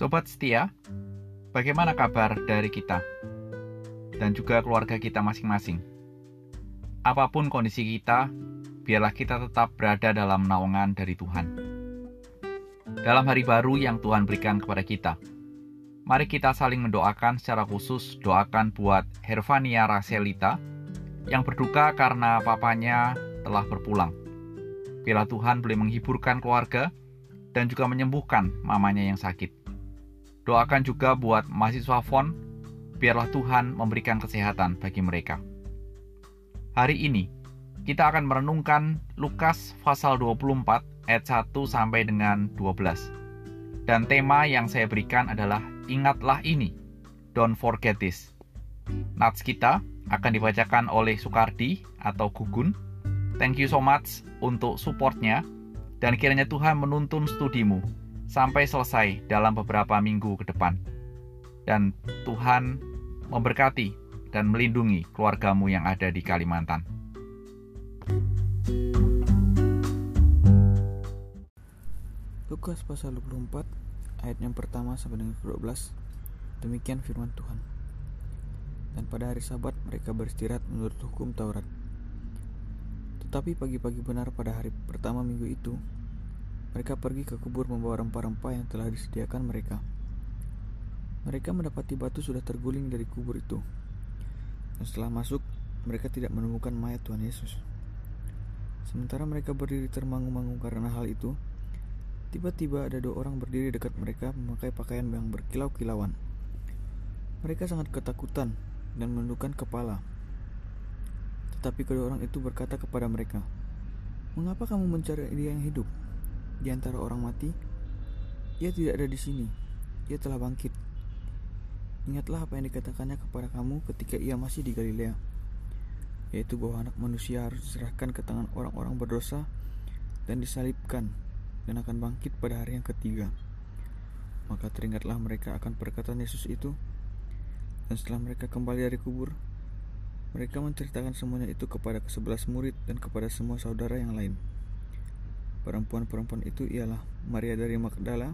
Sobat setia, bagaimana kabar dari kita dan juga keluarga kita masing-masing? Apa pun kondisi kita, biarlah kita tetap berada dalam naungan dari Tuhan. Dalam hari baru yang Tuhan berikan kepada kita, mari kita saling mendoakan secara khusus doakan buat Hervania Raselita yang berduka karena papanya telah berpulang. Bila Tuhan boleh menghiburkan keluarga dan juga menyembuhkan mamanya yang sakit. Doakan juga buat mahasiswa FON, biarlah Tuhan memberikan kesehatan bagi mereka. Hari ini, kita akan merenungkan Lukas pasal 24 ayat 1 sampai dengan 12. Dan tema yang saya berikan adalah Ingatlah ini, don't forget this. Nats kita akan dibacakan oleh Sukardi atau Gugun Thank you so much untuk supportnya dan kiranya Tuhan menuntun studimu sampai selesai dalam beberapa minggu ke depan. Dan Tuhan memberkati dan melindungi keluargamu yang ada di Kalimantan. Lukas pasal 24 ayat yang pertama sampai dengan ke-12 Demikian firman Tuhan Dan pada hari sabat mereka beristirahat menurut hukum Taurat tetapi pagi-pagi benar pada hari pertama minggu itu, mereka pergi ke kubur membawa rempah-rempah yang telah disediakan mereka. Mereka mendapati batu sudah terguling dari kubur itu. Dan setelah masuk, mereka tidak menemukan mayat Tuhan Yesus. Sementara mereka berdiri termangu-mangu karena hal itu, tiba-tiba ada dua orang berdiri dekat mereka memakai pakaian yang berkilau-kilauan. Mereka sangat ketakutan dan menundukkan kepala. Tetapi kedua orang itu berkata kepada mereka, "Mengapa kamu mencari dia yang hidup di antara orang mati? Ia tidak ada di sini. Ia telah bangkit. Ingatlah apa yang dikatakannya kepada kamu ketika ia masih di Galilea, yaitu bahwa anak manusia harus diserahkan ke tangan orang-orang berdosa dan disalibkan dan akan bangkit pada hari yang ketiga." Maka teringatlah mereka akan perkataan Yesus itu, dan setelah mereka kembali dari kubur, mereka menceritakan semuanya itu kepada kesebelas murid dan kepada semua saudara yang lain. Perempuan-perempuan itu ialah Maria dari Magdala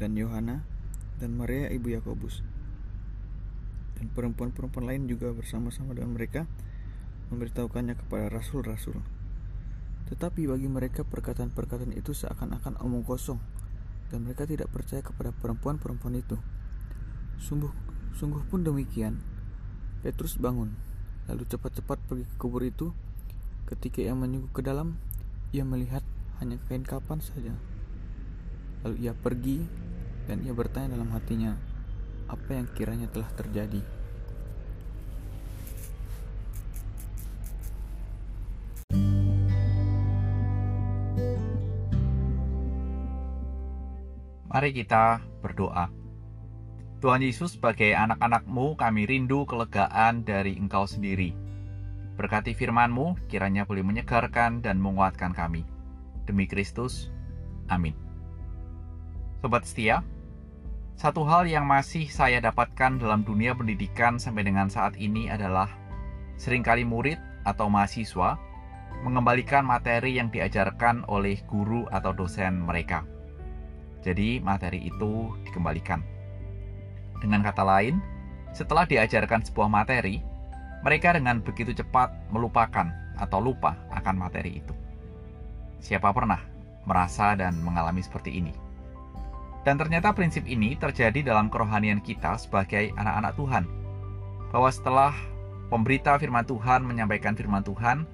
dan Yohana dan Maria ibu Yakobus. Dan perempuan-perempuan lain juga bersama-sama dengan mereka memberitahukannya kepada rasul-rasul. Tetapi bagi mereka perkataan-perkataan itu seakan-akan omong kosong dan mereka tidak percaya kepada perempuan-perempuan itu. Sungguh, sungguh pun demikian. Petrus bangun lalu cepat-cepat pergi ke kubur itu. Ketika ia menyungguh ke dalam, ia melihat hanya kain kapan saja. Lalu ia pergi dan ia bertanya dalam hatinya, apa yang kiranya telah terjadi. Mari kita berdoa. Tuhan Yesus, sebagai anak-anakmu, kami rindu kelegaan dari Engkau sendiri. Berkati firman-Mu, kiranya boleh menyegarkan dan menguatkan kami. Demi Kristus, amin. Sobat setia, satu hal yang masih saya dapatkan dalam dunia pendidikan sampai dengan saat ini adalah sering kali murid atau mahasiswa mengembalikan materi yang diajarkan oleh guru atau dosen mereka. Jadi, materi itu dikembalikan. Dengan kata lain, setelah diajarkan sebuah materi, mereka dengan begitu cepat melupakan atau lupa akan materi itu. Siapa pernah merasa dan mengalami seperti ini? Dan ternyata prinsip ini terjadi dalam kerohanian kita sebagai anak-anak Tuhan. Bahwa setelah pemberita firman Tuhan menyampaikan firman Tuhan,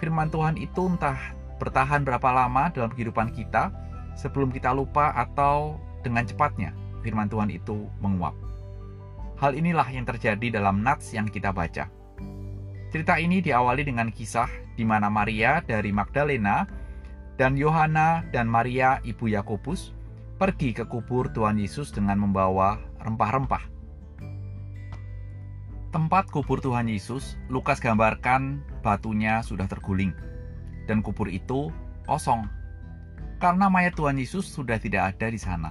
firman Tuhan itu entah bertahan berapa lama dalam kehidupan kita sebelum kita lupa atau dengan cepatnya firman Tuhan itu menguap. Hal inilah yang terjadi dalam Nats yang kita baca. Cerita ini diawali dengan kisah di mana Maria dari Magdalena dan Yohana dan Maria ibu Yakobus pergi ke kubur Tuhan Yesus dengan membawa rempah-rempah. Tempat kubur Tuhan Yesus, Lukas gambarkan batunya sudah terguling dan kubur itu kosong karena mayat Tuhan Yesus sudah tidak ada di sana.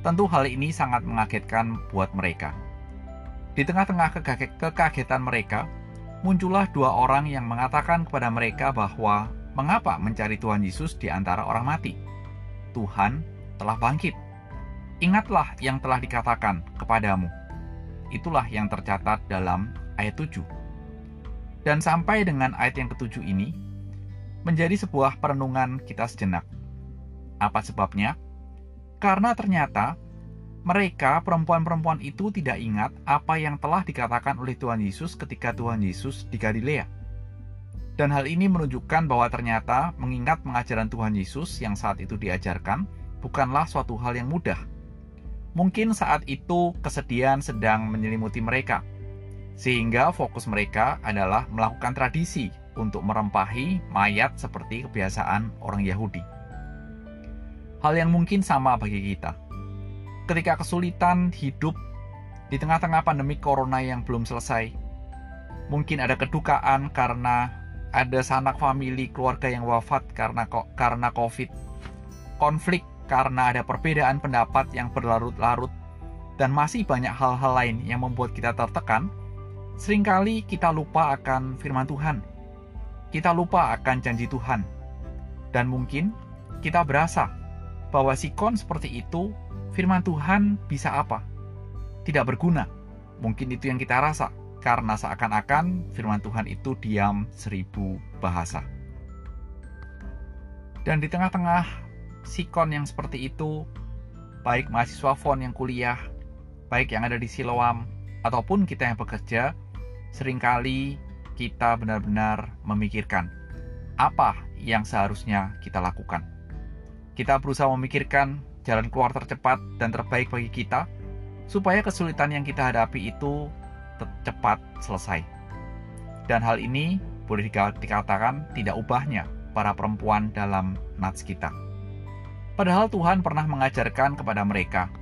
Tentu hal ini sangat mengagetkan buat mereka. Di tengah-tengah kekagetan mereka, muncullah dua orang yang mengatakan kepada mereka bahwa mengapa mencari Tuhan Yesus di antara orang mati. Tuhan telah bangkit. Ingatlah yang telah dikatakan kepadamu. Itulah yang tercatat dalam ayat 7. Dan sampai dengan ayat yang ketujuh ini, menjadi sebuah perenungan kita sejenak. Apa sebabnya? Karena ternyata mereka, perempuan-perempuan itu tidak ingat apa yang telah dikatakan oleh Tuhan Yesus ketika Tuhan Yesus di Galilea. Dan hal ini menunjukkan bahwa ternyata mengingat pengajaran Tuhan Yesus yang saat itu diajarkan bukanlah suatu hal yang mudah. Mungkin saat itu kesedihan sedang menyelimuti mereka, sehingga fokus mereka adalah melakukan tradisi untuk merempahi mayat seperti kebiasaan orang Yahudi. Hal yang mungkin sama bagi kita. Ketika kesulitan hidup di tengah-tengah pandemi corona yang belum selesai, mungkin ada kedukaan karena ada sanak famili keluarga yang wafat karena karena COVID, konflik karena ada perbedaan pendapat yang berlarut-larut, dan masih banyak hal-hal lain yang membuat kita tertekan, sering kali kita lupa akan firman Tuhan. Kita lupa akan janji Tuhan. Dan mungkin kita berasa bahwa sikon seperti itu, firman Tuhan bisa apa? Tidak berguna. Mungkin itu yang kita rasa, karena seakan-akan firman Tuhan itu diam seribu bahasa. Dan di tengah-tengah sikon yang seperti itu, baik mahasiswa fon yang kuliah, baik yang ada di Siloam, ataupun kita yang bekerja, sering kali kita benar-benar memikirkan apa yang seharusnya kita lakukan. Kita berusaha memikirkan jalan keluar tercepat dan terbaik bagi kita, supaya kesulitan yang kita hadapi itu cepat selesai. Dan hal ini boleh dikatakan tidak ubahnya para perempuan dalam nats kita. Padahal Tuhan pernah mengajarkan kepada mereka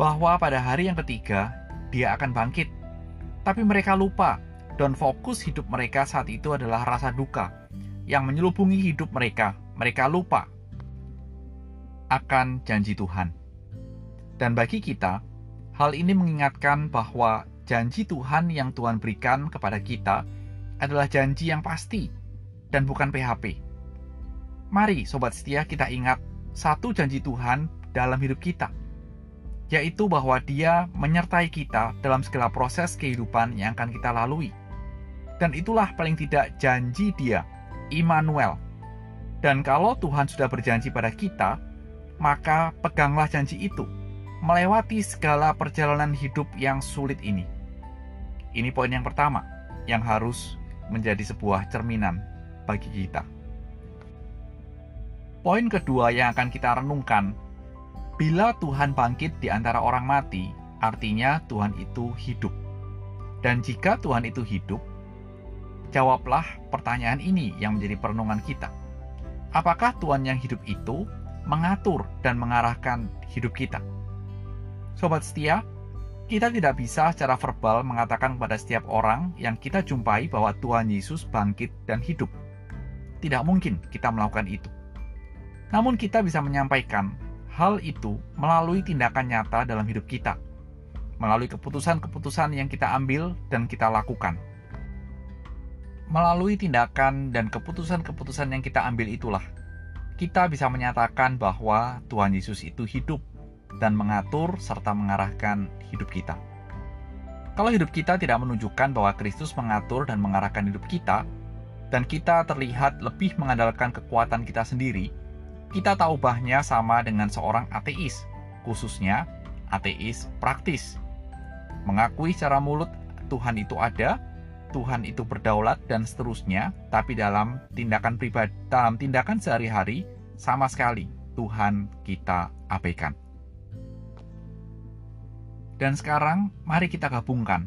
bahwa pada hari yang ketiga dia akan bangkit. Tapi mereka lupa dan fokus hidup mereka saat itu adalah rasa duka yang menyelubungi hidup mereka. Mereka lupa akan janji Tuhan. Dan bagi kita, hal ini mengingatkan bahwa janji Tuhan yang Tuhan berikan kepada kita adalah janji yang pasti dan bukan PHP. Mari sobat setia kita ingat satu janji Tuhan dalam hidup kita, yaitu bahwa Dia menyertai kita dalam segala proses kehidupan yang akan kita lalui. Dan itulah paling tidak janji Dia, Immanuel. Dan kalau Tuhan sudah berjanji pada kita, maka peganglah janji itu, melewati segala perjalanan hidup yang sulit ini. Ini poin yang pertama yang harus menjadi sebuah cerminan bagi kita. Poin kedua yang akan kita renungkan, bila Tuhan bangkit di antara orang mati, artinya Tuhan itu hidup. Dan jika Tuhan itu hidup, jawablah pertanyaan ini yang menjadi perenungan kita. Apakah Tuhan yang hidup itu mengatur dan mengarahkan hidup kita. Sobat setia, kita tidak bisa secara verbal mengatakan kepada setiap orang yang kita jumpai bahwa Tuhan Yesus bangkit dan hidup. Tidak mungkin kita melakukan itu. Namun kita bisa menyampaikan hal itu melalui tindakan nyata dalam hidup kita, melalui keputusan-keputusan yang kita ambil dan kita lakukan. Melalui tindakan dan keputusan-keputusan yang kita ambil itulah kita bisa menyatakan bahwa Tuhan Yesus itu hidup dan mengatur serta mengarahkan hidup kita. Kalau hidup kita tidak menunjukkan bahwa Kristus mengatur dan mengarahkan hidup kita, dan kita terlihat lebih mengandalkan kekuatan kita sendiri, kita tahu bahnya sama dengan seorang ateis, khususnya ateis praktis. Mengakui secara mulut Tuhan itu ada, Tuhan itu berdaulat dan seterusnya, tapi dalam tindakan pribadi, dalam tindakan sehari-hari sama sekali Tuhan kita abaikan. Dan sekarang mari kita gabungkan.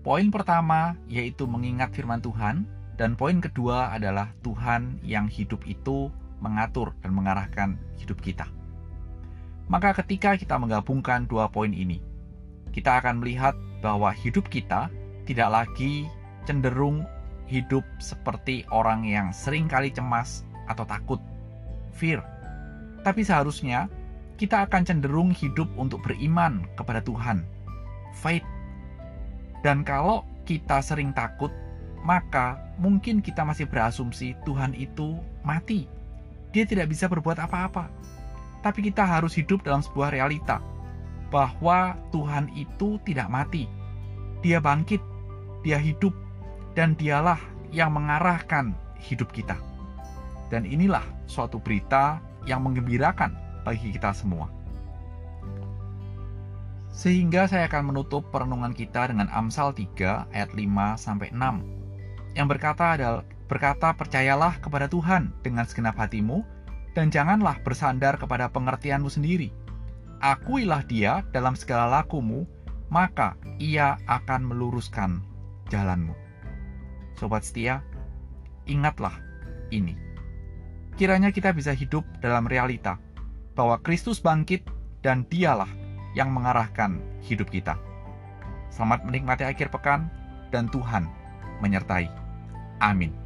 Poin pertama yaitu mengingat firman Tuhan dan poin kedua adalah Tuhan yang hidup itu mengatur dan mengarahkan hidup kita. Maka ketika kita menggabungkan dua poin ini, kita akan melihat bahwa hidup kita tidak lagi cenderung hidup seperti orang yang sering kali cemas atau takut, fear. Tapi seharusnya kita akan cenderung hidup untuk beriman kepada Tuhan, faith. Dan kalau kita sering takut, maka mungkin kita masih berasumsi Tuhan itu mati. Dia tidak bisa berbuat apa-apa. Tapi kita harus hidup dalam sebuah realita bahwa Tuhan itu tidak mati. Dia bangkit, dia hidup, dan dialah yang mengarahkan hidup kita. Dan inilah suatu berita yang menggembirakan bagi kita semua. Sehingga saya akan menutup perenungan kita dengan Amsal 3 ayat 5 sampai 6 yang berkata adalah berkata percayalah kepada Tuhan dengan segenap hatimu dan janganlah bersandar kepada pengertianmu sendiri. Akuilah dia dalam segala lakumu, maka ia akan meluruskan jalanmu. Sobat setia, ingatlah ini. Kiranya kita bisa hidup dalam realita bahwa Kristus bangkit dan dialah yang mengarahkan hidup kita. Selamat menikmati akhir pekan dan Tuhan menyertai. Amin.